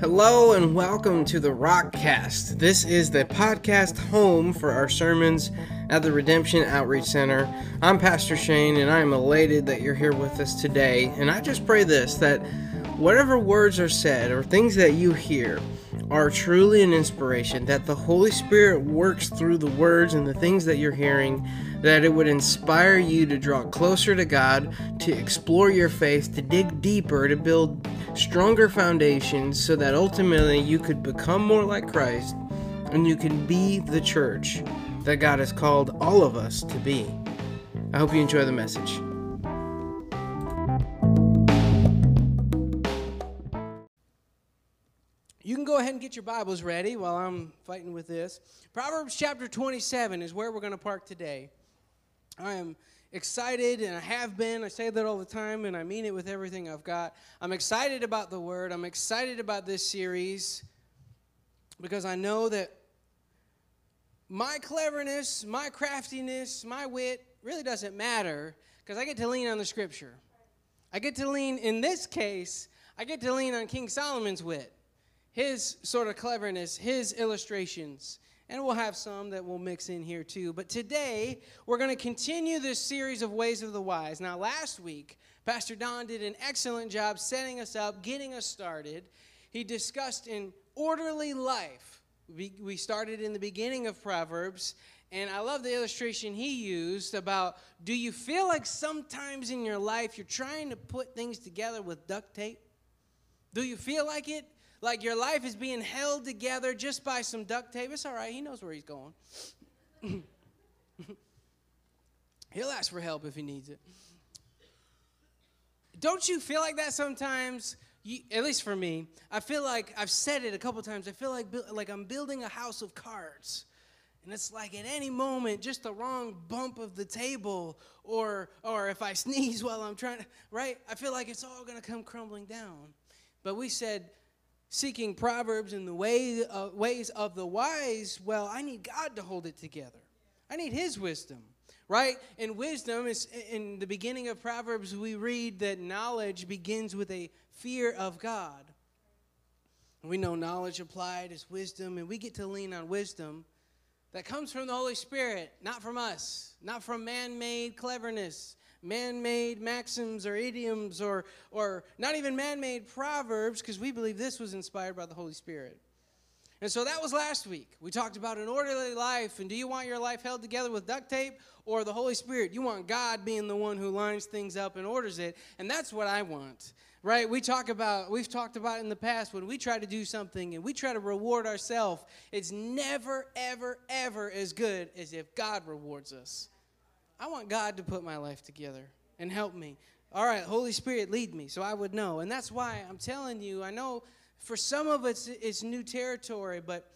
Hello and welcome to the Rockcast. This is the podcast home for our sermons at the Redemption Outreach Center. I'm Pastor Shane and I am elated that you're here with us today. And I just pray this that whatever words are said or things that you hear are truly an inspiration, that the Holy Spirit works through the words and the things that you're hearing, that it would inspire you to draw closer to God, to explore your faith, to dig deeper, to build stronger foundations so that ultimately you could become more like Christ and you can be the church that God has called all of us to be. I hope you enjoy the message. You can go ahead and get your Bibles ready while I'm fighting with this. Proverbs chapter 27 is where we're going to park today. I am excited and I have been. I say that all the time and I mean it with everything I've got. I'm excited about the word. I'm excited about this series because I know that my cleverness, my craftiness, my wit really doesn't matter because I get to lean on the scripture. I get to lean, in this case, I get to lean on King Solomon's wit, his sort of cleverness, his illustrations and we'll have some that we'll mix in here too. But today, we're going to continue this series of Ways of the Wise. Now, last week, Pastor Don did an excellent job setting us up, getting us started. He discussed in orderly life. We, we started in the beginning of Proverbs, and I love the illustration he used about do you feel like sometimes in your life you're trying to put things together with duct tape? Do you feel like it? Like your life is being held together just by some duct tape. It's all right. He knows where he's going. He'll ask for help if he needs it. Don't you feel like that sometimes? You, at least for me, I feel like I've said it a couple times. I feel like like I'm building a house of cards. And it's like at any moment, just the wrong bump of the table, or or if I sneeze while I'm trying to, right? I feel like it's all gonna come crumbling down. But we said seeking Proverbs and the way, uh, ways of the wise, well, I need God to hold it together. I need His wisdom, right? And wisdom is in the beginning of Proverbs, we read that knowledge begins with a fear of God. We know knowledge applied is wisdom, and we get to lean on wisdom that comes from the Holy Spirit, not from us, not from man made cleverness, man made maxims or idioms or, or not even man made proverbs, because we believe this was inspired by the Holy Spirit. And so that was last week. We talked about an orderly life. And do you want your life held together with duct tape or the Holy Spirit? You want God being the one who lines things up and orders it. And that's what I want. Right? We talk about, we've talked about in the past when we try to do something and we try to reward ourselves, it's never, ever, ever as good as if God rewards us. I want God to put my life together and help me. All right, Holy Spirit, lead me so I would know. And that's why I'm telling you, I know for some of us it's new territory, but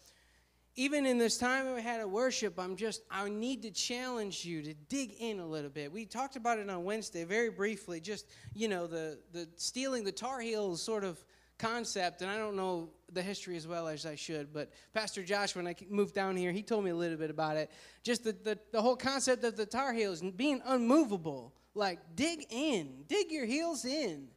even in this time we had a worship, I'm just, I need to challenge you to dig in a little bit. We talked about it on Wednesday very briefly, just, you know, the, the stealing the Tar Heels sort of concept, and I don't know the history as well as I should, but Pastor Josh, when I moved down here, he told me a little bit about it. Just the, the, the whole concept of the Tar Heels being unmovable. Like, dig in, dig your heels in.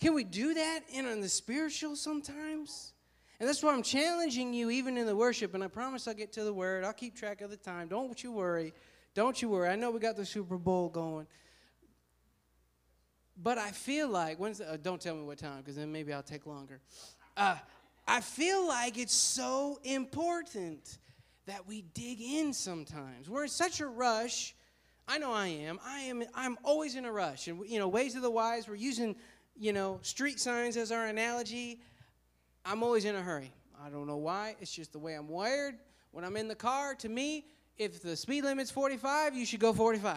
Can we do that in the spiritual sometimes? And that's why I'm challenging you even in the worship, and I promise I'll get to the word. I'll keep track of the time. Don't you worry. Don't you worry. I know we got the Super Bowl going. But I feel like, when's the, uh, don't tell me what time, because then maybe I'll take longer. Uh, I feel like it's so important that we dig in sometimes. We're in such a rush. I know I am. I am. I'm always in a rush. And you know, ways of the wise. We're using, you know, street signs as our analogy. I'm always in a hurry. I don't know why. It's just the way I'm wired. When I'm in the car, to me, if the speed limit's 45, you should go 45.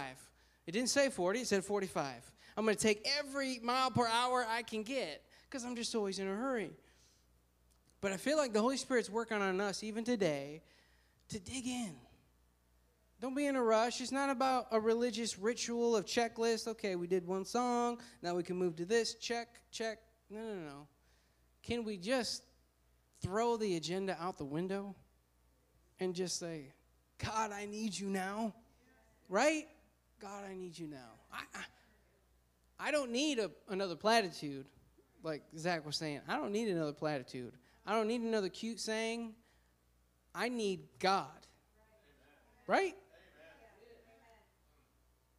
It didn't say 40. It said 45. I'm going to take every mile per hour I can get because I'm just always in a hurry. But I feel like the Holy Spirit's working on us even today to dig in. Don't be in a rush. It's not about a religious ritual of checklist. Okay, we did one song. Now we can move to this. Check, check. No, no, no. Can we just throw the agenda out the window and just say, God, I need you now? Right? God, I need you now. I, I, I don't need a, another platitude. like Zach was saying, I don't need another platitude. I don't need another cute saying. I need God. Right?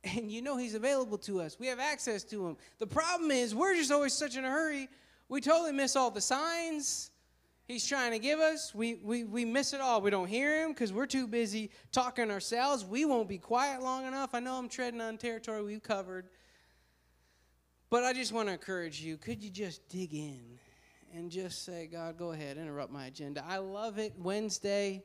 And you know He's available to us. We have access to Him. The problem is, we're just always such in a hurry. We totally miss all the signs He's trying to give us. We, we, we miss it all. We don't hear Him because we're too busy talking ourselves. We won't be quiet long enough. I know I'm treading on territory we've covered. But I just want to encourage you could you just dig in and just say, God, go ahead, interrupt my agenda. I love it. Wednesday,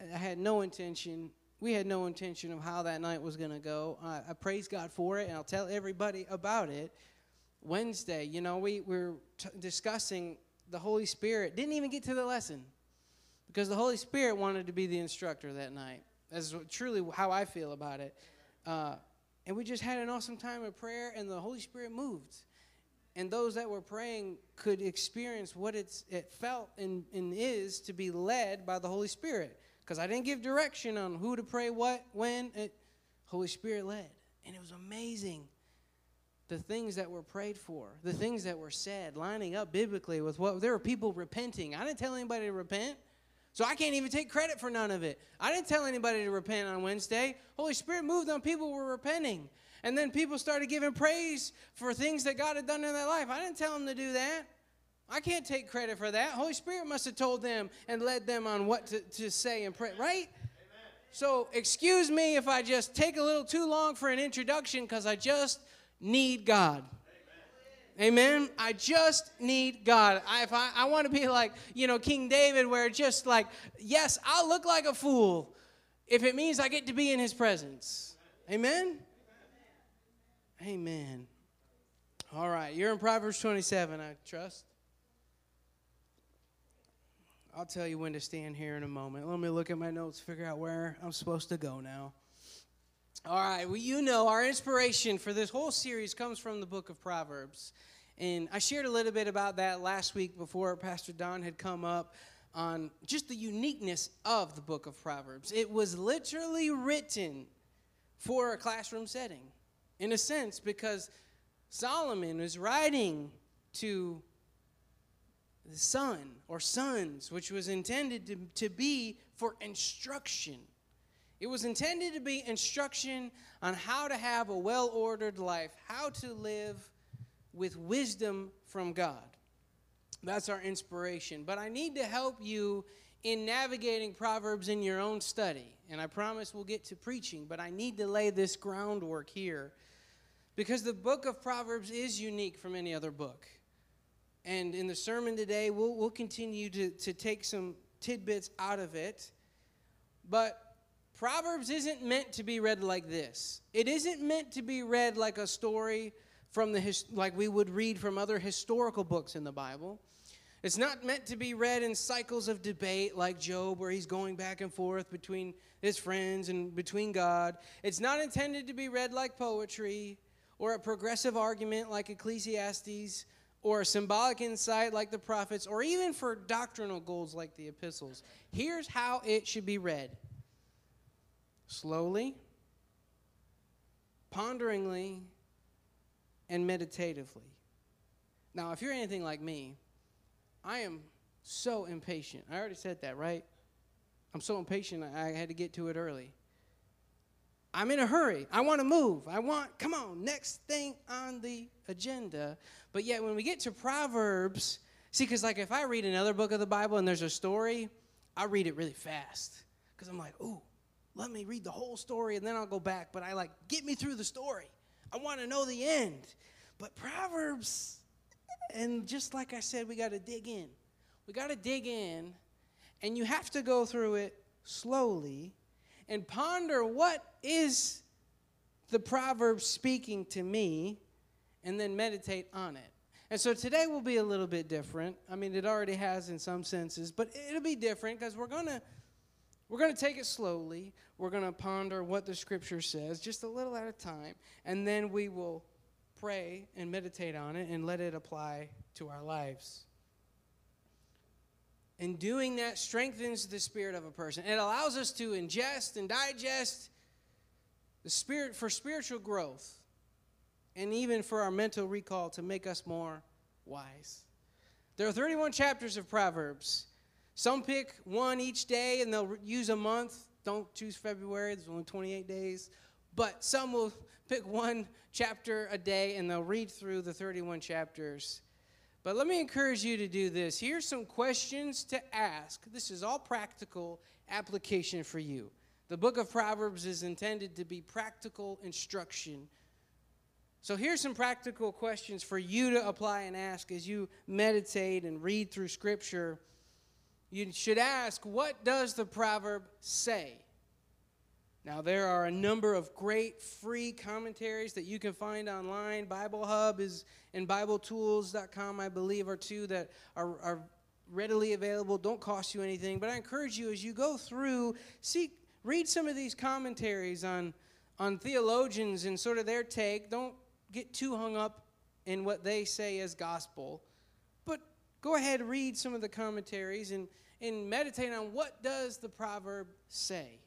I had no intention. We had no intention of how that night was going to go. I, I, praise God for it, and I'll tell everybody about it. Wednesday, you know, we were t- discussing the Holy Spirit. Didn't even get to the lesson because the Holy Spirit wanted to be the instructor that night. That's truly how I feel about it. Uh, and we just had an awesome time of prayer, and the Holy Spirit moved and those that were praying could experience what it's, it felt and, and is to be led by the Holy Spirit. Because I didn't give direction on who to pray, what, when. It, Holy Spirit led. And it was amazing. The things that were prayed for, the things that were said, lining up biblically with what there were people repenting. I didn't tell anybody to repent. So I can't even take credit for none of it. I didn't tell anybody to repent on Wednesday. Holy Spirit moved on people who were repenting. And then people started giving praise for things that God had done in their life. I didn't tell them to do that. I can't take credit for that. Holy Spirit must have told them and led them on what to, to say and pray, right? So, excuse me if I just take a little too long for an introduction because I just need God. Amen. Amen. I just need God. I, if I, I want to be like, you know, King David, where just like, yes, I'll look like a fool if it means I get to be in his presence. Amen. Amen. All right, you're in Proverbs 27, I trust. I'll tell you when to stand here in a moment. Let me look at my notes, figure out where I'm supposed to go now. All right, well, you know, our inspiration for this whole series comes from the book of Proverbs. And I shared a little bit about that last week before Pastor Don had come up on just the uniqueness of the book of Proverbs. It was literally written for a classroom setting in a sense, because Solomon was writing to the son or sons, which was intended to, to be for instruction. It was intended to be instruction on how to have a well ordered life, how to live with wisdom from God. That's our inspiration. But I need to help you in navigating Proverbs in your own study. And I promise we'll get to preaching, but I need to lay this groundwork here because the book of Proverbs is unique from any other book. And in the sermon today, we'll, we'll continue to, to take some tidbits out of it. But Proverbs isn't meant to be read like this. It isn't meant to be read like a story from the his, like we would read from other historical books in the Bible. It's not meant to be read in cycles of debate like Job, where he's going back and forth between his friends and between God. It's not intended to be read like poetry or a progressive argument like Ecclesiastes, or a symbolic insight like the prophets, or even for doctrinal goals like the epistles. Here's how it should be read slowly, ponderingly, and meditatively. Now, if you're anything like me, I am so impatient. I already said that, right? I'm so impatient, I had to get to it early. I'm in a hurry. I want to move. I want, come on, next thing on the agenda. But yet, when we get to Proverbs, see, because like if I read another book of the Bible and there's a story, I read it really fast. Because I'm like, ooh, let me read the whole story and then I'll go back. But I like, get me through the story. I want to know the end. But Proverbs, and just like I said, we got to dig in. We got to dig in, and you have to go through it slowly and ponder what is the proverb speaking to me and then meditate on it. And so today will be a little bit different. I mean, it already has in some senses, but it'll be different because we're going to we're going to take it slowly. We're going to ponder what the scripture says just a little at a time, and then we will pray and meditate on it and let it apply to our lives. And doing that strengthens the spirit of a person. It allows us to ingest and digest the spirit for spiritual growth and even for our mental recall to make us more wise. There are 31 chapters of Proverbs. Some pick one each day and they'll use a month. Don't choose February, there's only 28 days. But some will pick one chapter a day and they'll read through the 31 chapters. But let me encourage you to do this. Here's some questions to ask. This is all practical application for you. The book of Proverbs is intended to be practical instruction. So here's some practical questions for you to apply and ask as you meditate and read through Scripture. You should ask, what does the proverb say? Now, there are a number of great free commentaries that you can find online. Bible Hub is and BibleTools.com, I believe, are two that are, are readily available, don't cost you anything. But I encourage you as you go through, see, read some of these commentaries on, on theologians and sort of their take. Don't get too hung up in what they say as gospel. But go ahead, read some of the commentaries and, and meditate on what does the proverb say?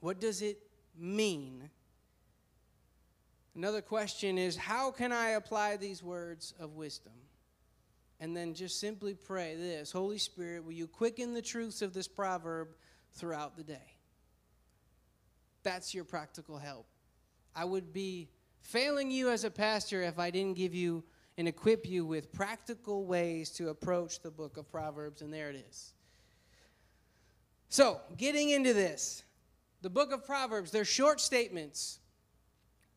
What does it mean? Another question is how can I apply these words of wisdom? And then just simply pray this Holy Spirit, will you quicken the truths of this proverb throughout the day? That's your practical help. I would be failing you as a pastor if I didn't give you and equip you with practical ways to approach the book of Proverbs, and there it is. So, getting into this, the book of Proverbs, they're short statements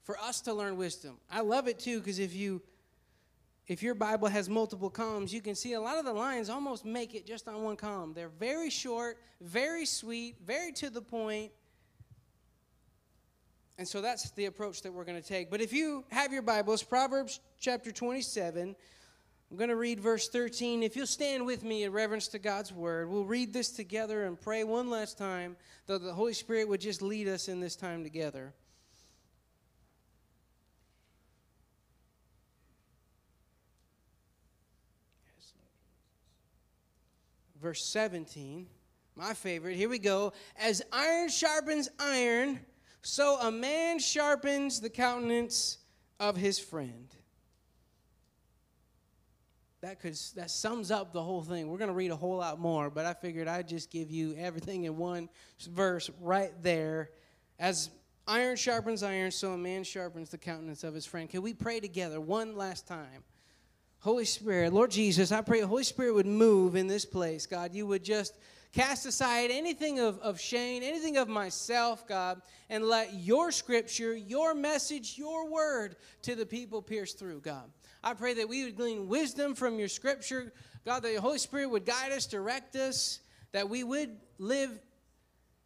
for us to learn wisdom. I love it too because if you if your Bible has multiple columns, you can see a lot of the lines almost make it just on one column. They're very short, very sweet, very to the point. And so that's the approach that we're going to take. But if you have your Bibles, Proverbs chapter 27, I'm going to read verse 13. If you'll stand with me in reverence to God's word, we'll read this together and pray one last time that the Holy Spirit would just lead us in this time together. Verse 17, my favorite. Here we go. As iron sharpens iron, so a man sharpens the countenance of his friend that that sums up the whole thing. We're going to read a whole lot more, but I figured I'd just give you everything in one verse right there. As iron sharpens iron, so a man sharpens the countenance of his friend. Can we pray together one last time? Holy Spirit, Lord Jesus, I pray Holy Spirit would move in this place. God, you would just cast aside anything of, of shame, anything of myself, God, and let your scripture, your message, your word to the people pierce through, God. I pray that we would glean wisdom from your scripture. God, that the Holy Spirit would guide us, direct us, that we would live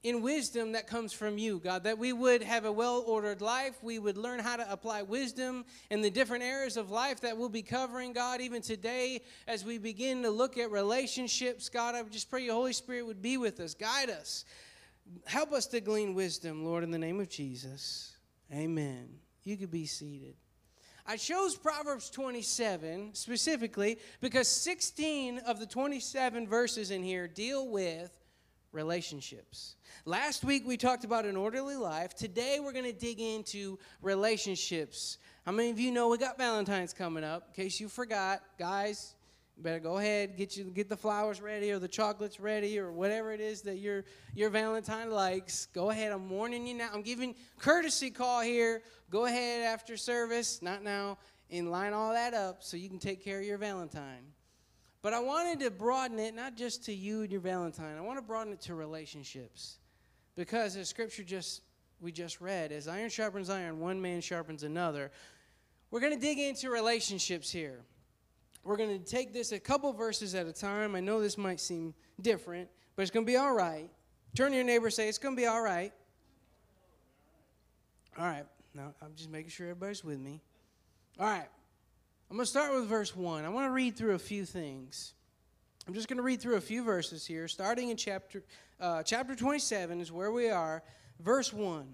in wisdom that comes from you, God, that we would have a well ordered life. We would learn how to apply wisdom in the different areas of life that we'll be covering, God, even today as we begin to look at relationships. God, I just pray your Holy Spirit would be with us, guide us, help us to glean wisdom, Lord, in the name of Jesus. Amen. You could be seated. I chose Proverbs 27 specifically because 16 of the 27 verses in here deal with relationships. Last week we talked about an orderly life. Today we're going to dig into relationships. How many of you know we got Valentine's coming up? In case you forgot, guys, better go ahead, get you get the flowers ready or the chocolates ready or whatever it is that your your Valentine likes. Go ahead. I'm warning you now. I'm giving courtesy call here. Go ahead after service, not now, and line all that up so you can take care of your Valentine. But I wanted to broaden it not just to you and your Valentine. I want to broaden it to relationships. Because as scripture just we just read, as iron sharpens iron, one man sharpens another. We're going to dig into relationships here. We're going to take this a couple verses at a time. I know this might seem different, but it's going to be all right. Turn to your neighbor say, It's going to be all right. All right. Now, I'm just making sure everybody's with me. All right. I'm going to start with verse 1. I want to read through a few things. I'm just going to read through a few verses here, starting in chapter, uh, chapter 27 is where we are. Verse 1.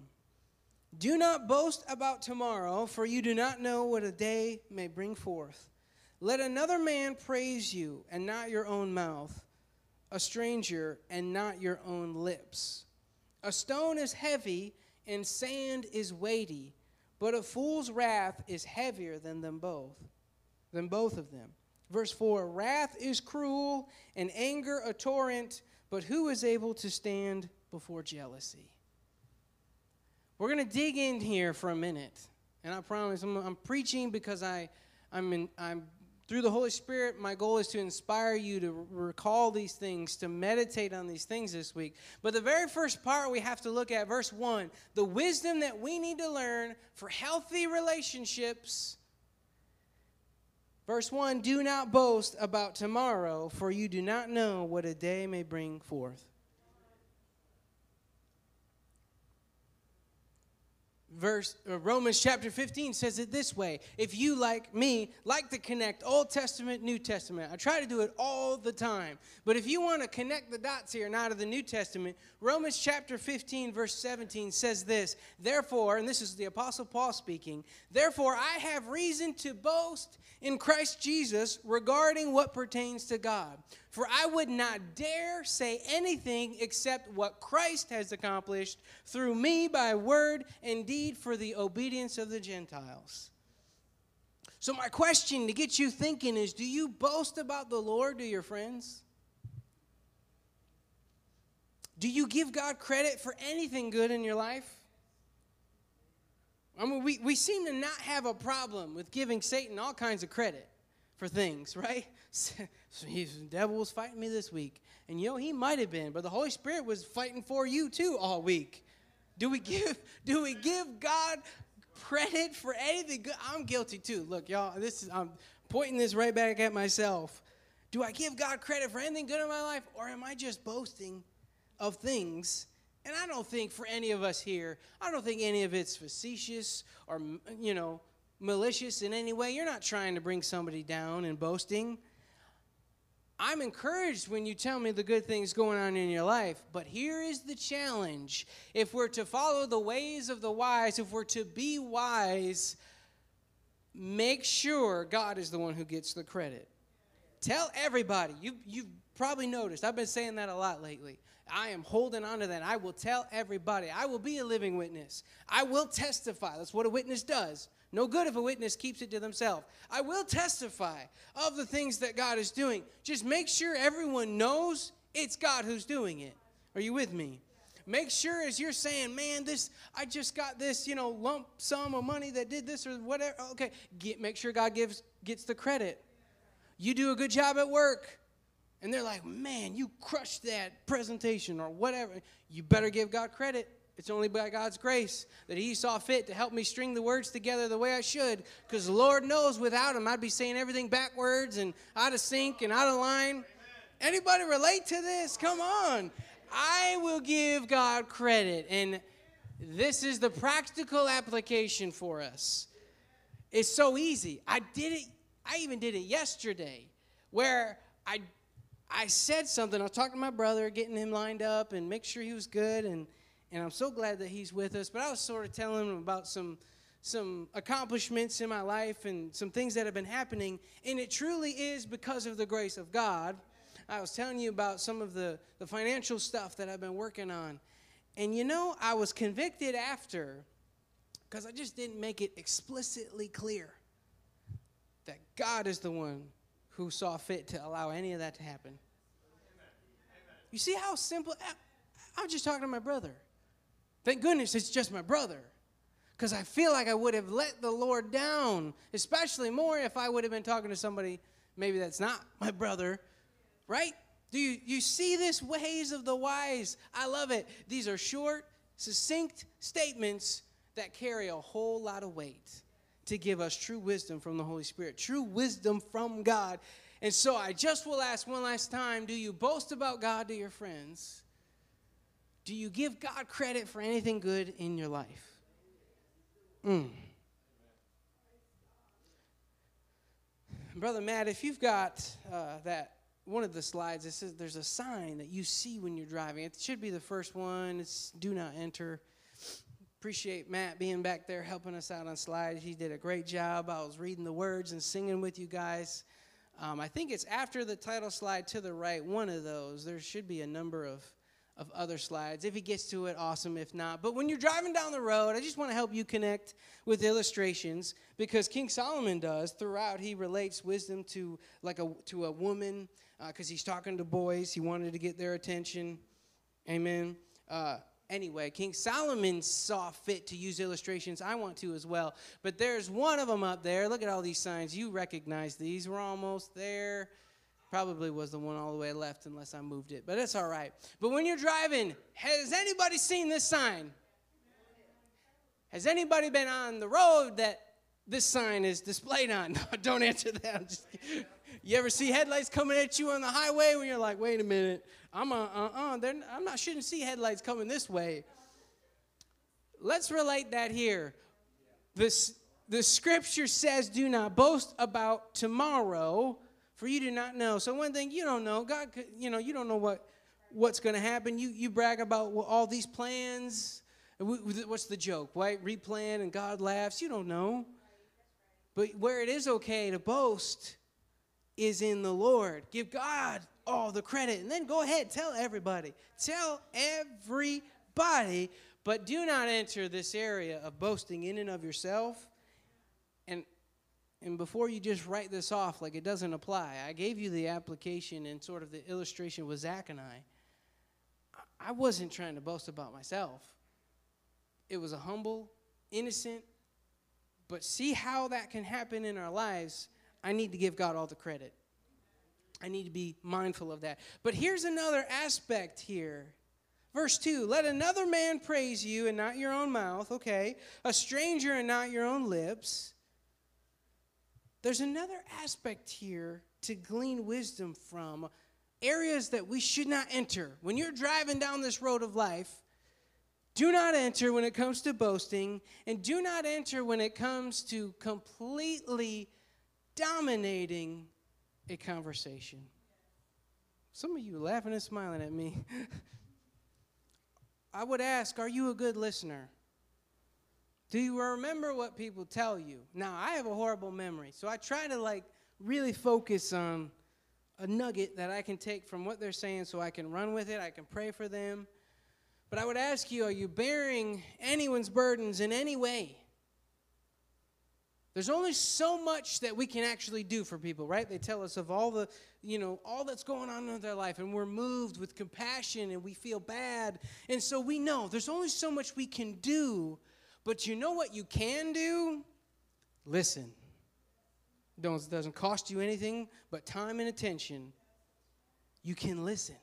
Do not boast about tomorrow, for you do not know what a day may bring forth. Let another man praise you, and not your own mouth, a stranger, and not your own lips. A stone is heavy, and sand is weighty, but a fool's wrath is heavier than them both. than both of them. Verse 4 Wrath is cruel and anger a torrent, but who is able to stand before jealousy? We're going to dig in here for a minute. And I promise I'm, I'm preaching because I, I'm, in, I'm through the Holy Spirit, my goal is to inspire you to recall these things, to meditate on these things this week. But the very first part we have to look at, verse 1, the wisdom that we need to learn for healthy relationships. Verse 1 Do not boast about tomorrow, for you do not know what a day may bring forth. Verse uh, Romans chapter 15 says it this way. If you like me like to connect Old Testament, New Testament. I try to do it all the time. But if you want to connect the dots here and out of the New Testament, Romans chapter 15 verse 17 says this, "Therefore, and this is the apostle Paul speaking, therefore I have reason to boast in Christ Jesus regarding what pertains to God. For I would not dare say anything except what Christ has accomplished through me by word and deed for the obedience of the Gentiles. So, my question to get you thinking is do you boast about the Lord to your friends? Do you give God credit for anything good in your life? I mean, we, we seem to not have a problem with giving Satan all kinds of credit for things, right? So the devil was fighting me this week. And you know, he might have been, but the Holy Spirit was fighting for you too all week. Do we give do we give God credit for anything good? I'm guilty too. Look, y'all, this is I'm pointing this right back at myself. Do I give God credit for anything good in my life or am I just boasting of things? And I don't think for any of us here, I don't think any of it's facetious or you know, malicious in any way. You're not trying to bring somebody down and boasting. I'm encouraged when you tell me the good things going on in your life, but here is the challenge. If we're to follow the ways of the wise, if we're to be wise, make sure God is the one who gets the credit. Tell everybody. You, you've probably noticed, I've been saying that a lot lately. I am holding on to that. I will tell everybody. I will be a living witness. I will testify. That's what a witness does. No good if a witness keeps it to themselves. I will testify of the things that God is doing. Just make sure everyone knows it's God who's doing it. Are you with me? Make sure as you're saying, man, this I just got this, you know, lump sum of money that did this or whatever. Okay, get, make sure God gives gets the credit. You do a good job at work. And they're like, man, you crushed that presentation or whatever. You better give God credit. It's only by God's grace that He saw fit to help me string the words together the way I should. Because the Lord knows without Him, I'd be saying everything backwards and out of sync and out of line. Anybody relate to this? Come on. I will give God credit. And this is the practical application for us. It's so easy. I did it, I even did it yesterday where I I said something. I was talking to my brother, getting him lined up and make sure he was good and and I'm so glad that he's with us. But I was sort of telling him about some some accomplishments in my life and some things that have been happening, and it truly is because of the grace of God. I was telling you about some of the, the financial stuff that I've been working on. And you know, I was convicted after because I just didn't make it explicitly clear that God is the one who saw fit to allow any of that to happen. You see how simple? I was just talking to my brother. Thank goodness it's just my brother. Because I feel like I would have let the Lord down, especially more if I would have been talking to somebody maybe that's not my brother, right? Do you, you see this ways of the wise? I love it. These are short, succinct statements that carry a whole lot of weight to give us true wisdom from the Holy Spirit, true wisdom from God. And so I just will ask one last time do you boast about God to your friends? Do you give God credit for anything good in your life? Mm. Brother Matt, if you've got uh, that one of the slides, it says there's a sign that you see when you're driving. It should be the first one. It's do not enter. Appreciate Matt being back there helping us out on slides. He did a great job. I was reading the words and singing with you guys. Um, I think it's after the title slide to the right, one of those. There should be a number of of other slides. If he gets to it, awesome. If not, but when you're driving down the road, I just want to help you connect with illustrations because King Solomon does throughout. He relates wisdom to like a to a woman because uh, he's talking to boys. He wanted to get their attention. Amen. Uh, anyway, King Solomon saw fit to use illustrations. I want to as well. But there's one of them up there. Look at all these signs. You recognize these. We're almost there. Probably was the one all the way left unless I moved it, but it's all right. But when you're driving, has anybody seen this sign? Has anybody been on the road that this sign is displayed on? No, don't answer that. Just, you ever see headlights coming at you on the highway when you're like, wait a minute, I'm uh uh uh, I'm not shouldn't see headlights coming this way. Let's relate that here. This the scripture says, do not boast about tomorrow for you do not know. So one thing you don't know, God, you know, you don't know what what's going to happen. You you brag about all these plans. What's the joke, right? Replan and God laughs. You don't know. But where it is okay to boast is in the Lord. Give God all the credit. And then go ahead, tell everybody. Tell everybody. But do not enter this area of boasting in and of yourself. And before you just write this off like it doesn't apply, I gave you the application and sort of the illustration with Zach and I. I wasn't trying to boast about myself. It was a humble, innocent, but see how that can happen in our lives. I need to give God all the credit. I need to be mindful of that. But here's another aspect here. Verse 2 Let another man praise you and not your own mouth, okay? A stranger and not your own lips there's another aspect here to glean wisdom from areas that we should not enter. When you're driving down this road of life, do not enter when it comes to boasting, and do not enter when it comes to completely dominating a conversation. Some of you laughing and smiling at me. I would ask, are you a good listener? Do you remember what people tell you? Now, I have a horrible memory, so I try to like really focus on a nugget that I can take from what they're saying so I can run with it, I can pray for them. But I would ask you, are you bearing anyone's burdens in any way? There's only so much that we can actually do for people, right? They tell us of all the, you know, all that's going on in their life, and we're moved with compassion and we feel bad. And so we know there's only so much we can do but you know what you can do? Listen. Don't, doesn't cost you anything but time and attention. You can listen.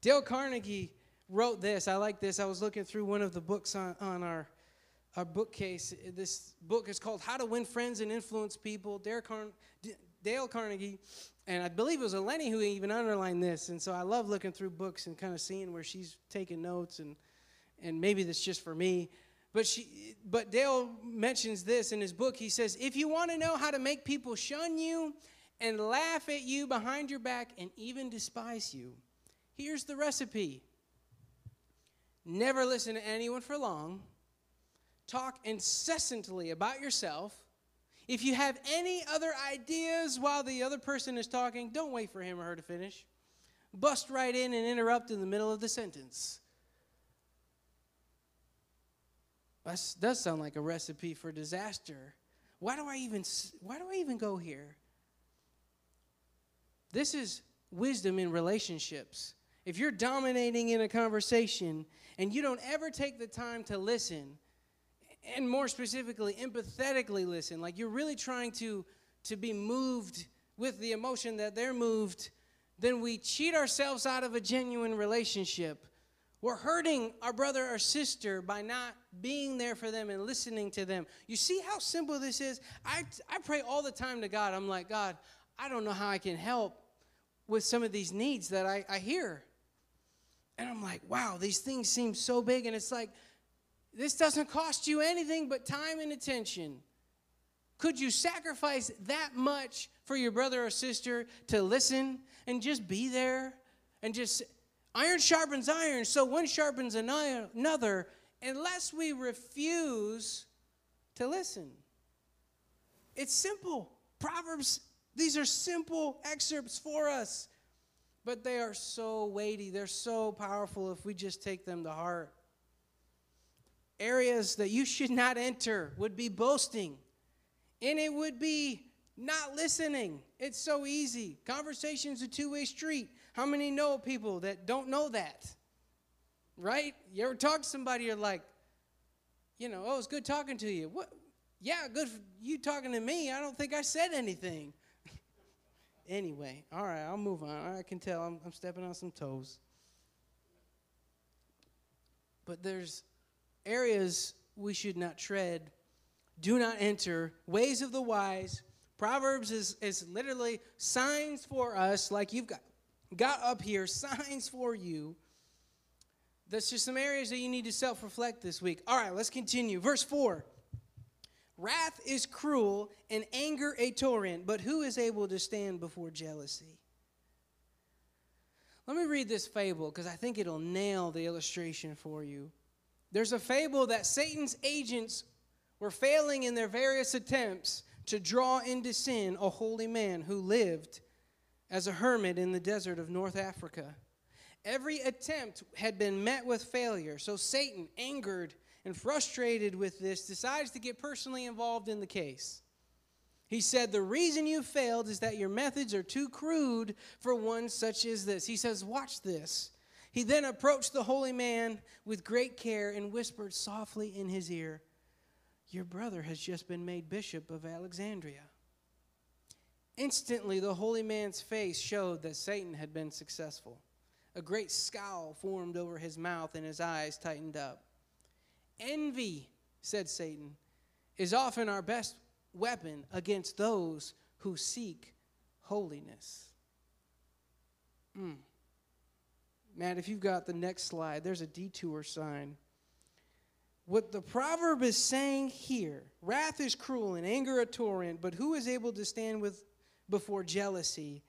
Dale Carnegie wrote this. I like this. I was looking through one of the books on, on our, our bookcase. This book is called How to Win Friends and Influence People. Dale, Dale Carnegie, and I believe it was Eleni who even underlined this. And so I love looking through books and kind of seeing where she's taking notes and – and maybe that's just for me. But she, but Dale mentions this in his book. He says, if you want to know how to make people shun you and laugh at you behind your back and even despise you, here's the recipe. Never listen to anyone for long. Talk incessantly about yourself. If you have any other ideas while the other person is talking, don't wait for him or her to finish. Bust right in and interrupt in the middle of the sentence. That does sound like a recipe for disaster. Why do I even why do I even go here? This is wisdom in relationships. If you're dominating in a conversation and you don't ever take the time to listen, and more specifically, empathetically listen, like you're really trying to, to be moved with the emotion that they're moved, then we cheat ourselves out of a genuine relationship. We're hurting our brother or sister by not being there for them and listening to them. You see how simple this is? I, I pray all the time to God. I'm like, God, I don't know how I can help with some of these needs that I, I hear. And I'm like, wow, these things seem so big. And it's like, this doesn't cost you anything but time and attention. Could you sacrifice that much for your brother or sister to listen and just be there and just Iron sharpens iron, so one sharpens another, unless we refuse to listen. It's simple. Proverbs, these are simple excerpts for us. but they are so weighty. They're so powerful if we just take them to heart. Areas that you should not enter would be boasting, and it would be not listening. It's so easy. Conversation's a two way street. How many know people that don't know that? Right? You ever talk to somebody, you're like, you know, oh, it's good talking to you. What? Yeah, good you talking to me. I don't think I said anything. anyway, all right, I'll move on. I can tell I'm, I'm stepping on some toes. But there's areas we should not tread. Do not enter. Ways of the wise. Proverbs is, is literally signs for us, like you've got, got up here, signs for you. That's just some areas that you need to self reflect this week. All right, let's continue. Verse 4 Wrath is cruel and anger a torrent, but who is able to stand before jealousy? Let me read this fable because I think it'll nail the illustration for you. There's a fable that Satan's agents were failing in their various attempts to draw into sin a holy man who lived as a hermit in the desert of North Africa. Every attempt had been met with failure, so Satan, angered and frustrated with this, decides to get personally involved in the case. He said, The reason you failed is that your methods are too crude for one such as this. He says, Watch this. He then approached the holy man with great care and whispered softly in his ear, Your brother has just been made bishop of Alexandria. Instantly, the holy man's face showed that Satan had been successful. A great scowl formed over his mouth and his eyes tightened up. Envy, said Satan, is often our best weapon against those who seek holiness. Mm. Matt, if you've got the next slide, there's a detour sign. What the proverb is saying here wrath is cruel and anger a torrent, but who is able to stand with before jealousy?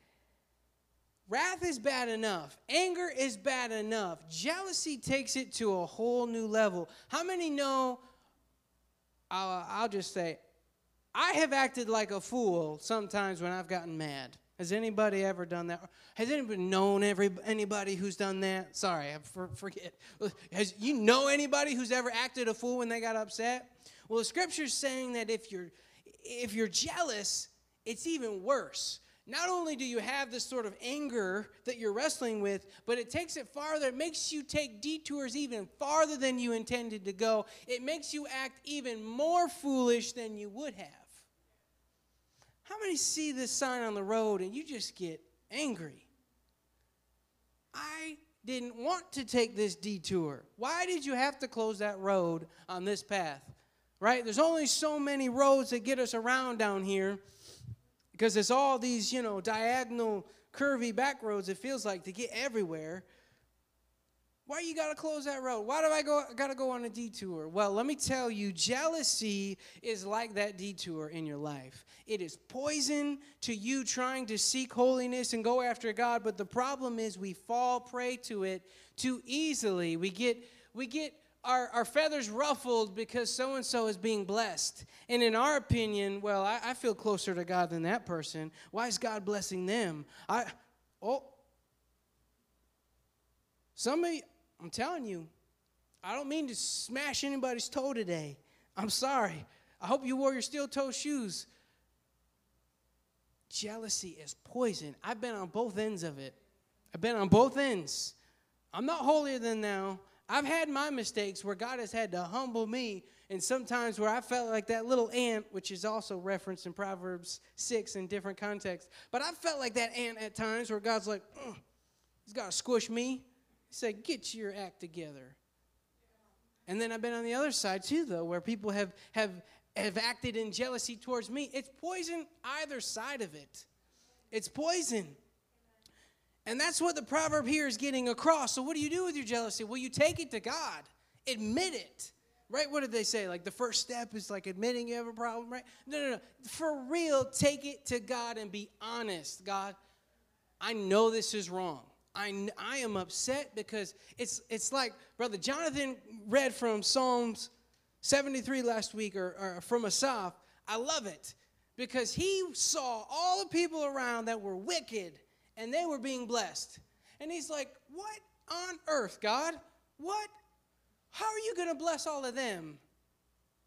Wrath is bad enough. Anger is bad enough. Jealousy takes it to a whole new level. How many know? I'll, I'll just say, I have acted like a fool sometimes when I've gotten mad. Has anybody ever done that? Has anybody known every, anybody who's done that? Sorry, I for, forget. Has you know anybody who's ever acted a fool when they got upset? Well, the scripture's saying that if you're if you're jealous, it's even worse not only do you have this sort of anger that you're wrestling with, but it takes it farther. It makes you take detours even farther than you intended to go. It makes you act even more foolish than you would have. How many see this sign on the road and you just get angry? I didn't want to take this detour. Why did you have to close that road on this path? Right? There's only so many roads that get us around down here because it's all these, you know, diagonal, curvy back roads, it feels like, to get everywhere. Why you gotta close that road? Why do I go I gotta go on a detour? Well, let me tell you, jealousy is like that detour in your life. It is poison to you trying to seek holiness and go after God, but the problem is we fall prey to it too easily. We get we get our, our feathers ruffled because so and so is being blessed. And in our opinion, well, I, I, feel closer to God than that person. Why is God blessing them? I, oh, somebody, I'm telling you, I don't mean to smash anybody's toe today. I'm sorry. I hope you wore your steel toe shoes. Jealousy is poison. I've been on both ends of it. I've been on both ends. I'm not holier than thou. I've had my mistakes where God has had to humble me, and sometimes where I felt like that little ant, which is also referenced in Proverbs 6 in different contexts. But I felt like that ant at times where God's like, He's got to squish me. He said, Get your act together. And then I've been on the other side too, though, where people have, have, have acted in jealousy towards me. It's poison either side of it. It's poison. And that's what the proverb here is getting across. So, what do you do with your jealousy? Well, you take it to God, admit it. Right? What did they say? Like the first step is like admitting you have a problem, right? No, no, no. For real, take it to God and be honest. God, I know this is wrong. I, I am upset because it's, it's like Brother Jonathan read from Psalms 73 last week or, or from Asaph. I love it because he saw all the people around that were wicked and they were being blessed. And he's like, What on earth, God? What? How are you going to bless all of them?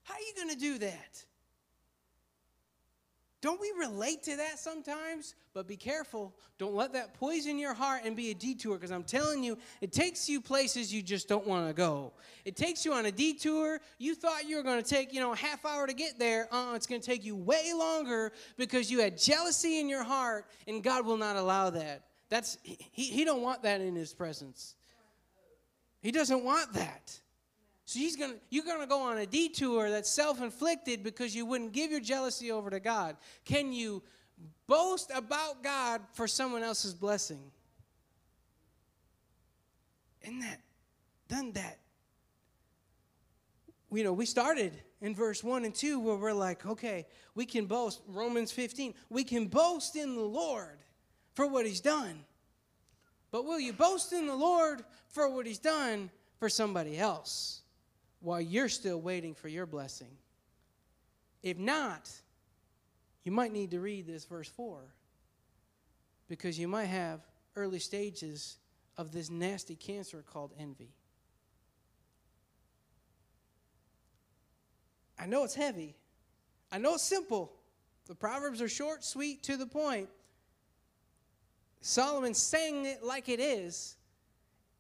How are you going to do that? Don't we relate to that sometimes? But be careful. Don't let that poison your heart and be a detour because I'm telling you, it takes you places you just don't want to go. It takes you on a detour. You thought you were going to take, you know, a half hour to get there. Uh, it's going to take you way longer because you had jealousy in your heart and God will not allow that. That's he, he don't want that in his presence. He doesn't want that. So he's gonna, you're going to go on a detour that's self inflicted because you wouldn't give your jealousy over to God. Can you boast about God for someone else's blessing? Isn't that, done that? You know, we started in verse 1 and 2 where we're like, okay, we can boast, Romans 15, we can boast in the Lord for what he's done. But will you boast in the Lord for what he's done for somebody else? While you're still waiting for your blessing. If not, you might need to read this verse 4 because you might have early stages of this nasty cancer called envy. I know it's heavy. I know it's simple. The Proverbs are short, sweet, to the point. Solomon saying it like it is,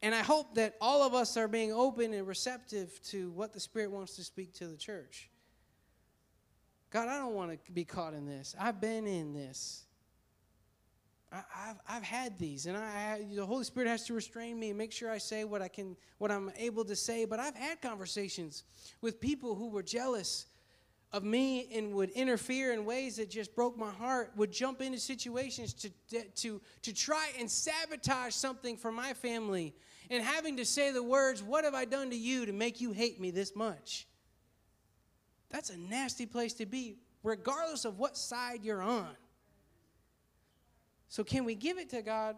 and I hope that all of us are being open and receptive to what the Spirit wants to speak to the church. God, I don't want to be caught in this. I've been in this. I, have I've had these, and I, the Holy Spirit has to restrain me and make sure I say what I can, what I'm able to say. But I've had conversations with people who were jealous of me and would interfere in ways that just broke my heart, would jump into situations to, to, to try and sabotage something for my family, and having to say the words, What have I done to you to make you hate me this much? That's a nasty place to be, regardless of what side you're on. So, can we give it to God?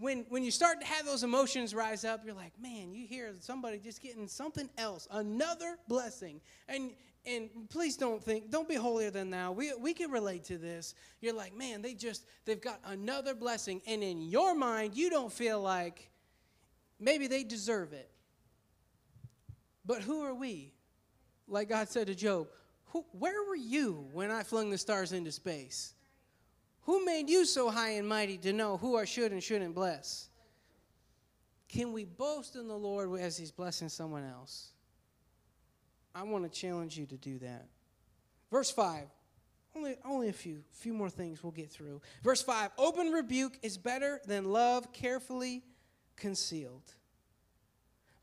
When, when you start to have those emotions rise up, you're like, man, you hear somebody just getting something else, another blessing. And, and please don't think don't be holier than thou. We, we can relate to this. You're like man they just they've got another blessing. And in your mind you don't feel like maybe they deserve it. But who are we? Like god said to job who, where were you when i flung the stars into space who made you so high and mighty to know who i should and shouldn't bless can we boast in the lord as he's blessing someone else I want to challenge you to do that. Verse 5. Only, only a few, few more things we'll get through. Verse 5 Open rebuke is better than love carefully concealed.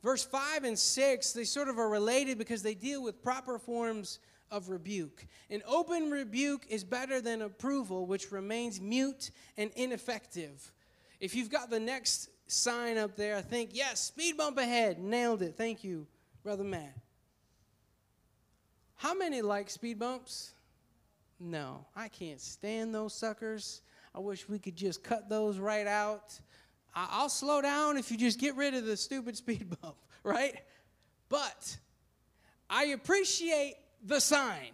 Verse 5 and 6, they sort of are related because they deal with proper forms of rebuke. An open rebuke is better than approval, which remains mute and ineffective. If you've got the next sign up there, I think, yes, speed bump ahead. Nailed it. Thank you, Brother Matt. How many like speed bumps? No, I can't stand those suckers. I wish we could just cut those right out. I'll slow down if you just get rid of the stupid speed bump, right? But I appreciate the sign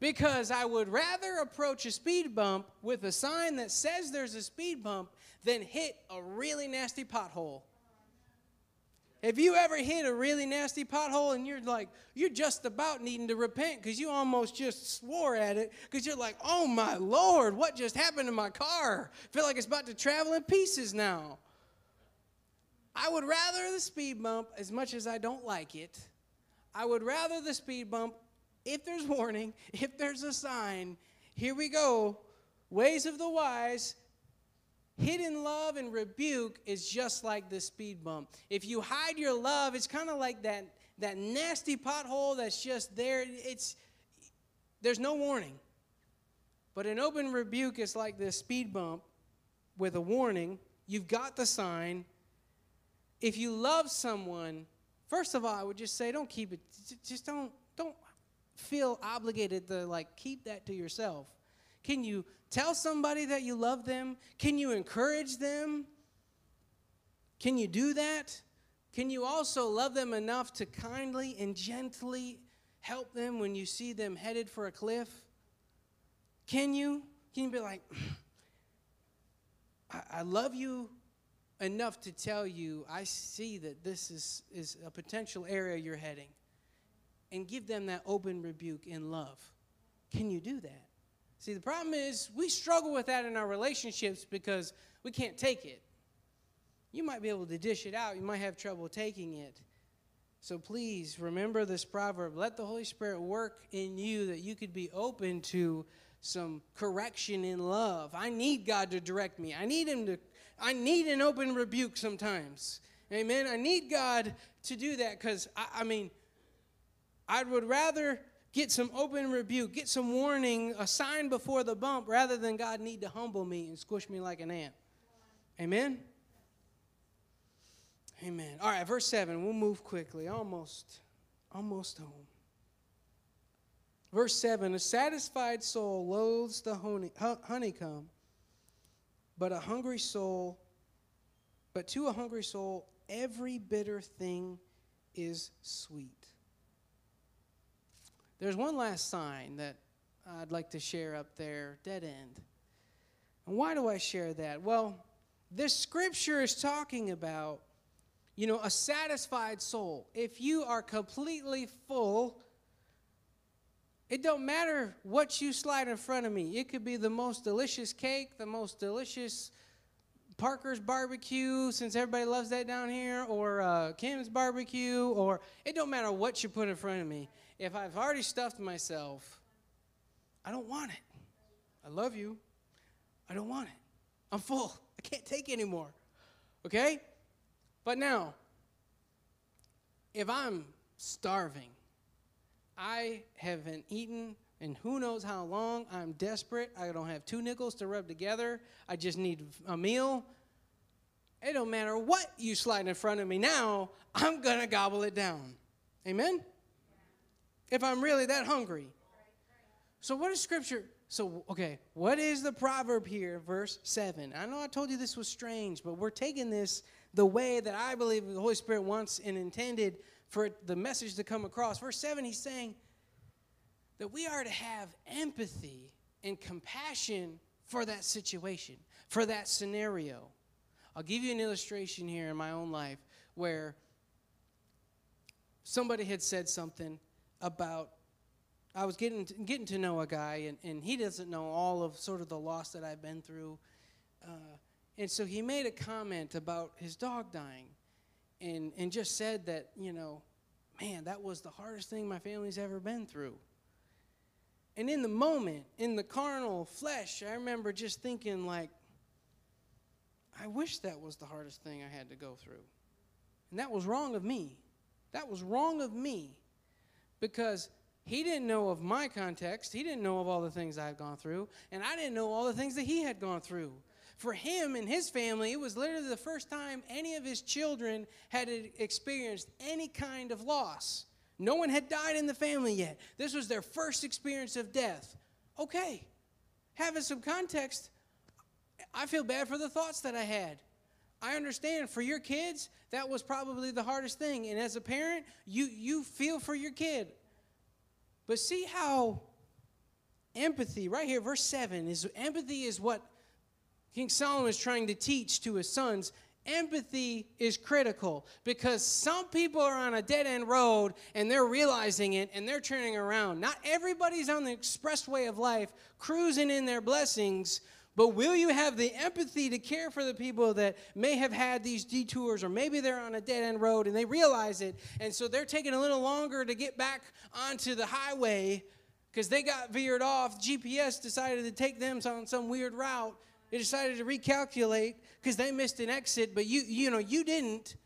because I would rather approach a speed bump with a sign that says there's a speed bump than hit a really nasty pothole. Have you ever hit a really nasty pothole and you're like, you're just about needing to repent because you almost just swore at it because you're like, oh my Lord, what just happened to my car? I feel like it's about to travel in pieces now. I would rather the speed bump, as much as I don't like it, I would rather the speed bump if there's warning, if there's a sign. Here we go. Ways of the wise, Hidden love and rebuke is just like the speed bump. If you hide your love, it's kind of like that, that nasty pothole that's just there. It's there's no warning. But an open rebuke is like this speed bump with a warning. You've got the sign. If you love someone, first of all, I would just say don't keep it just don't don't feel obligated to like keep that to yourself. Can you tell somebody that you love them? Can you encourage them? Can you do that? Can you also love them enough to kindly and gently help them when you see them headed for a cliff? Can you? Can you be like, I, I love you enough to tell you I see that this is, is a potential area you're heading. And give them that open rebuke in love. Can you do that? See, the problem is we struggle with that in our relationships because we can't take it. You might be able to dish it out, you might have trouble taking it. So please remember this proverb. Let the Holy Spirit work in you that you could be open to some correction in love. I need God to direct me. I need Him to, I need an open rebuke sometimes. Amen. I need God to do that because, I, I mean, I would rather get some open rebuke, get some warning, a sign before the bump, rather than God need to humble me and squish me like an ant. Amen? Amen. All right, verse 7. We'll move quickly. Almost, almost home. Verse 7 A satisfied soul loathes the honey, honeycomb, but a hungry soul, but to a hungry soul, every bitter thing is sweet. There's one last sign that I'd like to share up there dead end. And why do I share that? Well, this scripture is talking about, you know, a satisfied soul. If you are completely full, it don't matter what you slide in front of me. It could be the most delicious cake, the most delicious Parker's barbecue, since everybody loves that down here, or uh, Kim's barbecue, or it don't matter what you put in front of me if I've already stuffed myself, I don't want it. I love you. I don't want it. I'm full. I can't take anymore. Okay? But now, if I'm starving, I haven't eaten in who knows how long, I'm desperate, I don't have two nickels to rub together, I just need a meal. It don't matter what you slide in front of me now, I'm going to gobble it down. Amen? If I'm really that hungry. So, what is scripture? So, okay, what is the proverb here, verse 7? I know I told you this was strange, but we're taking this the way that I believe the Holy Spirit wants and intended for the message to come across. Verse 7, he's saying that we are to have empathy and compassion for that situation, for that scenario. I'll give you an illustration here in my own life where somebody had said something about I was getting to, getting to know a guy, and, and he doesn't know all of sort of the loss that I've been through. Uh, and so he made a comment about his dog dying and, and just said that, you know, man, that was the hardest thing my family's ever been through. And in the moment, in the carnal flesh, I remember just thinking, like, I wish that was the hardest thing I had to go through. And that was wrong of me. That was wrong of me because he didn't know of my context. He didn't know of all the things I had gone through, and I didn't know all the things that he had gone through. For him and his family, it was literally the first time any of his children had experienced any kind of loss. No one had died in the family yet. This was their first experience of death. Okay, having some context, I feel bad for the thoughts that I had. I understand for your kids, that was probably the hardest thing. And as a parent, you, you feel for your kid. But see how empathy, right here, verse 7, is empathy is what King Solomon is trying to teach to his sons. Empathy is critical because some people are on a dead end road and they're realizing it and they're turning around. Not everybody's on the expressway of life cruising in their blessings, but will you have the empathy to care for the people that may have had these detours, or maybe they're on a dead end road and they realize it, and so they're taking a little longer to get back onto the highway because they got veered off. GPS decided to take them on some weird route. They decided to recalculate because they missed an exit, but you, you know, you didn't.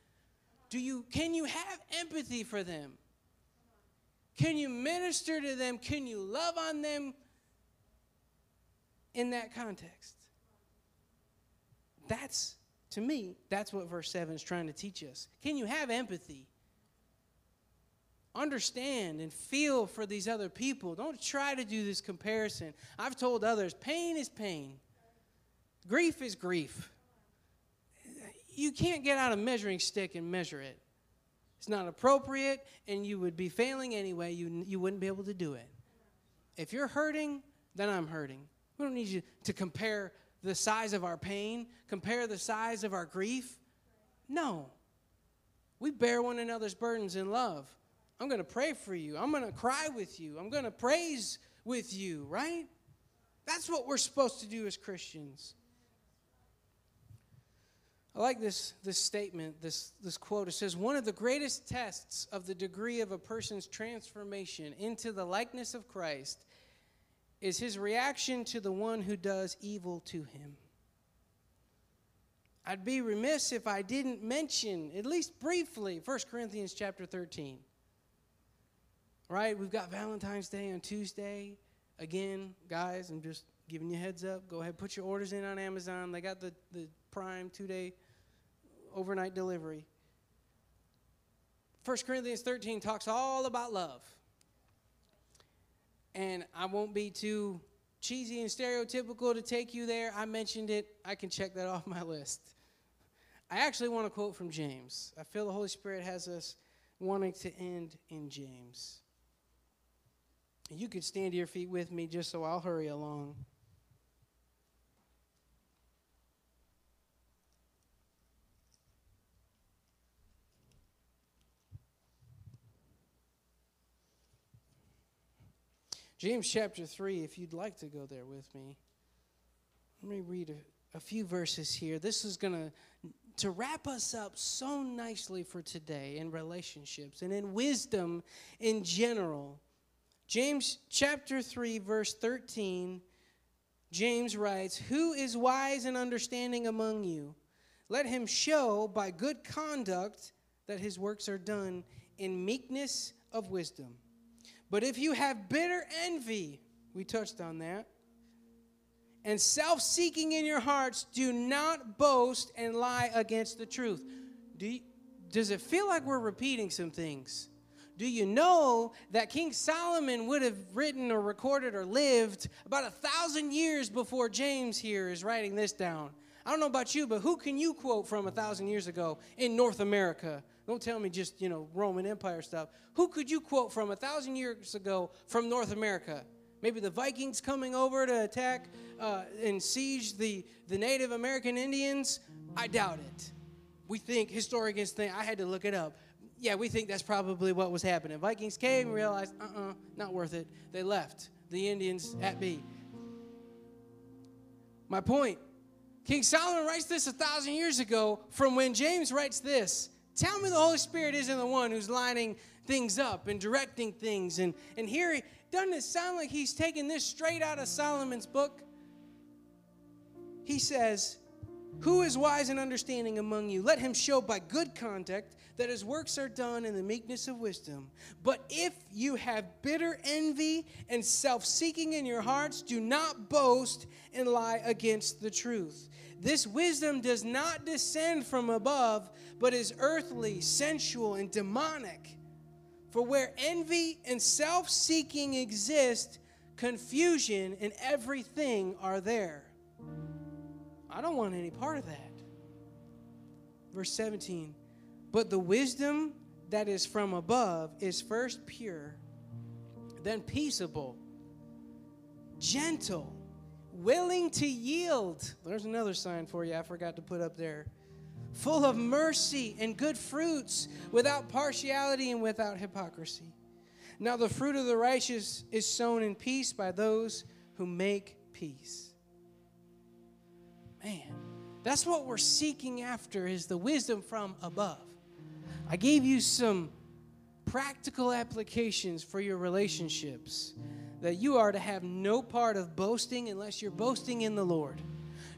Do you? Can you have empathy for them? Can you minister to them? Can you love on them? In that context. That's, to me, that's what verse 7 is trying to teach us. Can you have empathy? Understand and feel for these other people. Don't try to do this comparison. I've told others pain is pain, grief is grief. You can't get out a measuring stick and measure it. It's not appropriate, and you would be failing anyway. You, you wouldn't be able to do it. If you're hurting, then I'm hurting. We don't need you to compare the size of our pain, compare the size of our grief. No. We bear one another's burdens in love. I'm going to pray for you. I'm going to cry with you. I'm going to praise with you, right? That's what we're supposed to do as Christians. I like this, this statement, this, this quote. It says, One of the greatest tests of the degree of a person's transformation into the likeness of Christ is his reaction to the one who does evil to him. I'd be remiss if I didn't mention, at least briefly, 1 Corinthians chapter 13. Right? We've got Valentine's Day on Tuesday. Again, guys, I'm just giving you heads up. Go ahead, put your orders in on Amazon. They got the, the Prime two day overnight delivery. 1 Corinthians 13 talks all about love. And I won't be too cheesy and stereotypical to take you there. I mentioned it. I can check that off my list. I actually want to quote from James. I feel the Holy Spirit has us wanting to end in James. You could stand to your feet with me just so I'll hurry along. James chapter 3, if you'd like to go there with me. Let me read a, a few verses here. This is going to to wrap us up so nicely for today in relationships and in wisdom in general. James chapter 3 verse 13 James writes, "Who is wise and understanding among you? Let him show by good conduct that his works are done in meekness of wisdom." But if you have bitter envy, we touched on that, and self seeking in your hearts, do not boast and lie against the truth. Do you, does it feel like we're repeating some things? Do you know that King Solomon would have written or recorded or lived about a thousand years before James here is writing this down? I don't know about you, but who can you quote from a thousand years ago in North America? Don't tell me just, you know, Roman Empire stuff. Who could you quote from a thousand years ago from North America? Maybe the Vikings coming over to attack uh, and siege the, the Native American Indians? I doubt it. We think historians think, I had to look it up. Yeah, we think that's probably what was happening. Vikings came and realized, uh uh-uh, uh, not worth it. They left the Indians at B. My point King Solomon writes this a thousand years ago from when James writes this. Tell me the Holy Spirit isn't the one who's lining things up and directing things. And, and here, doesn't it sound like he's taking this straight out of Solomon's book? He says, Who is wise and understanding among you? Let him show by good conduct that his works are done in the meekness of wisdom. But if you have bitter envy and self seeking in your hearts, do not boast and lie against the truth. This wisdom does not descend from above, but is earthly, sensual, and demonic. For where envy and self seeking exist, confusion and everything are there. I don't want any part of that. Verse 17 But the wisdom that is from above is first pure, then peaceable, gentle willing to yield. There's another sign for you I forgot to put up there. Full of mercy and good fruits, without partiality and without hypocrisy. Now, the fruit of the righteous is sown in peace by those who make peace. Man, that's what we're seeking after is the wisdom from above. I gave you some practical applications for your relationships that you are to have no part of boasting unless you're boasting in the Lord.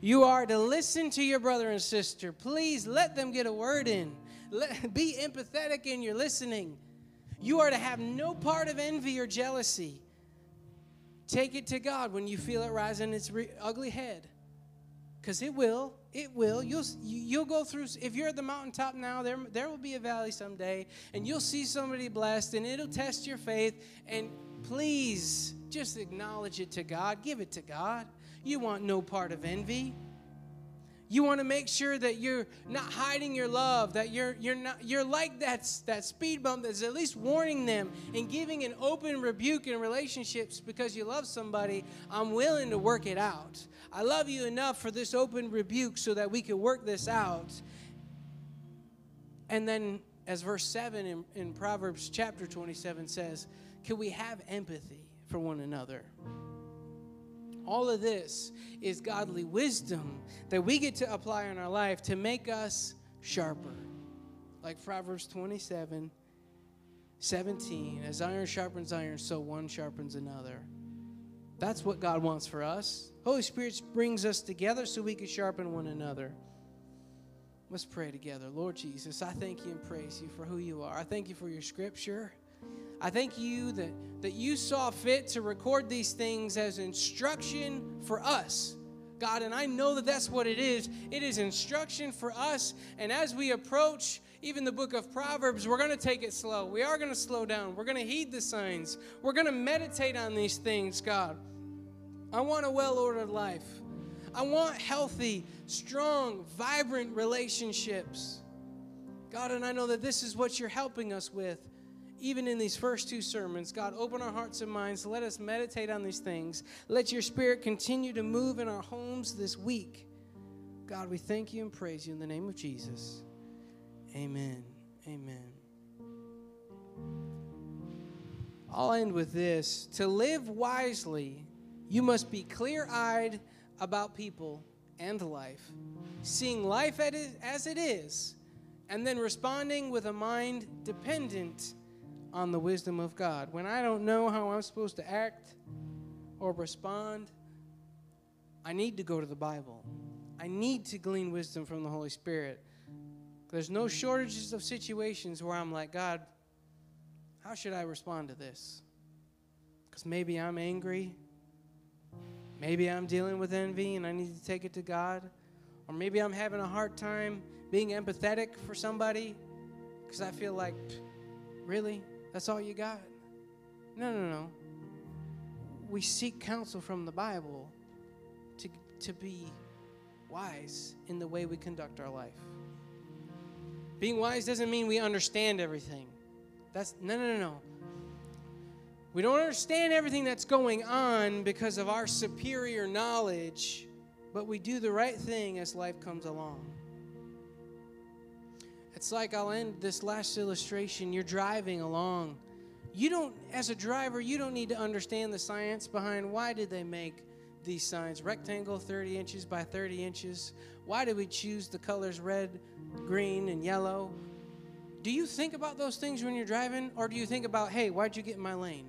You are to listen to your brother and sister. Please let them get a word in. Let, be empathetic in your listening. You are to have no part of envy or jealousy. Take it to God when you feel it rising its re- ugly head. Because it will. It will. You'll, you'll go through, if you're at the mountaintop now, there, there will be a valley someday, and you'll see somebody blessed, and it'll test your faith, and please just acknowledge it to God. Give it to God. You want no part of envy. You want to make sure that you're not hiding your love, that you're you're not you're like that that speed bump that's at least warning them and giving an open rebuke in relationships because you love somebody. I'm willing to work it out. I love you enough for this open rebuke so that we can work this out. And then as verse 7 in, in Proverbs chapter 27 says, can we have empathy for one another? All of this is godly wisdom that we get to apply in our life to make us sharper. Like Proverbs 27 17, as iron sharpens iron, so one sharpens another. That's what God wants for us. Holy Spirit brings us together so we can sharpen one another. Let's pray together. Lord Jesus, I thank you and praise you for who you are. I thank you for your scripture. I thank you that, that you saw fit to record these things as instruction for us. God, and I know that that's what it is. It is instruction for us. And as we approach even the book of Proverbs, we're going to take it slow. We are going to slow down. We're going to heed the signs. We're going to meditate on these things, God. I want a well ordered life. I want healthy, strong, vibrant relationships. God, and I know that this is what you're helping us with even in these first two sermons. God, open our hearts and minds. Let us meditate on these things. Let your spirit continue to move in our homes this week. God, we thank you and praise you in the name of Jesus. Amen. Amen. I'll end with this. To live wisely, you must be clear eyed about people and life, seeing life as it is, and then responding with a mind dependent on the wisdom of God. When I don't know how I'm supposed to act or respond, I need to go to the Bible. I need to glean wisdom from the Holy Spirit. There's no shortages of situations where I'm like, God, how should I respond to this? Because maybe I'm angry. Maybe I'm dealing with envy and I need to take it to God. Or maybe I'm having a hard time being empathetic for somebody because I feel like, really? That's all you got? No, no, no. We seek counsel from the Bible to, to be wise in the way we conduct our life. Being wise doesn't mean we understand everything. That's no, no, no, no. We don't understand everything that's going on because of our superior knowledge, but we do the right thing as life comes along. It's like I'll end this last illustration. You're driving along. You don't, as a driver, you don't need to understand the science behind why did they make these signs. Rectangle 30 inches by 30 inches. Why did we choose the colors red green and yellow? Do you think about those things when you're driving or do you think about hey why'd you get in my lane?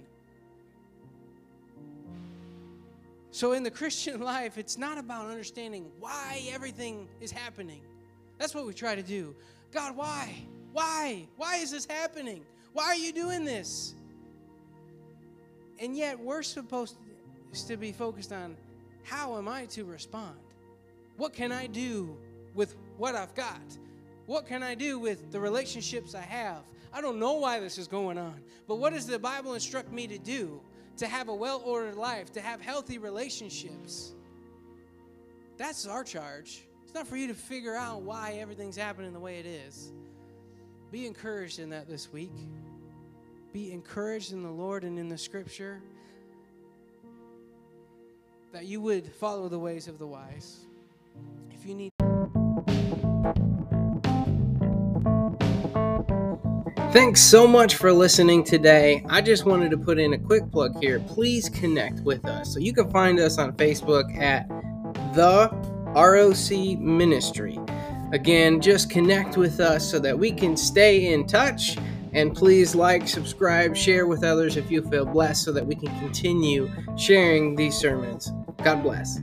So in the christian life it's not about understanding why everything is happening. That's what we try to do God, why? Why? Why is this happening? Why are you doing this? And yet, we're supposed to be focused on how am I to respond? What can I do with what I've got? What can I do with the relationships I have? I don't know why this is going on, but what does the Bible instruct me to do to have a well ordered life, to have healthy relationships? That's our charge. It's not for you to figure out why everything's happening the way it is. Be encouraged in that this week. Be encouraged in the Lord and in the scripture that you would follow the ways of the wise. If you need Thanks so much for listening today. I just wanted to put in a quick plug here. Please connect with us. So you can find us on Facebook at the ROC Ministry. Again, just connect with us so that we can stay in touch. And please like, subscribe, share with others if you feel blessed so that we can continue sharing these sermons. God bless.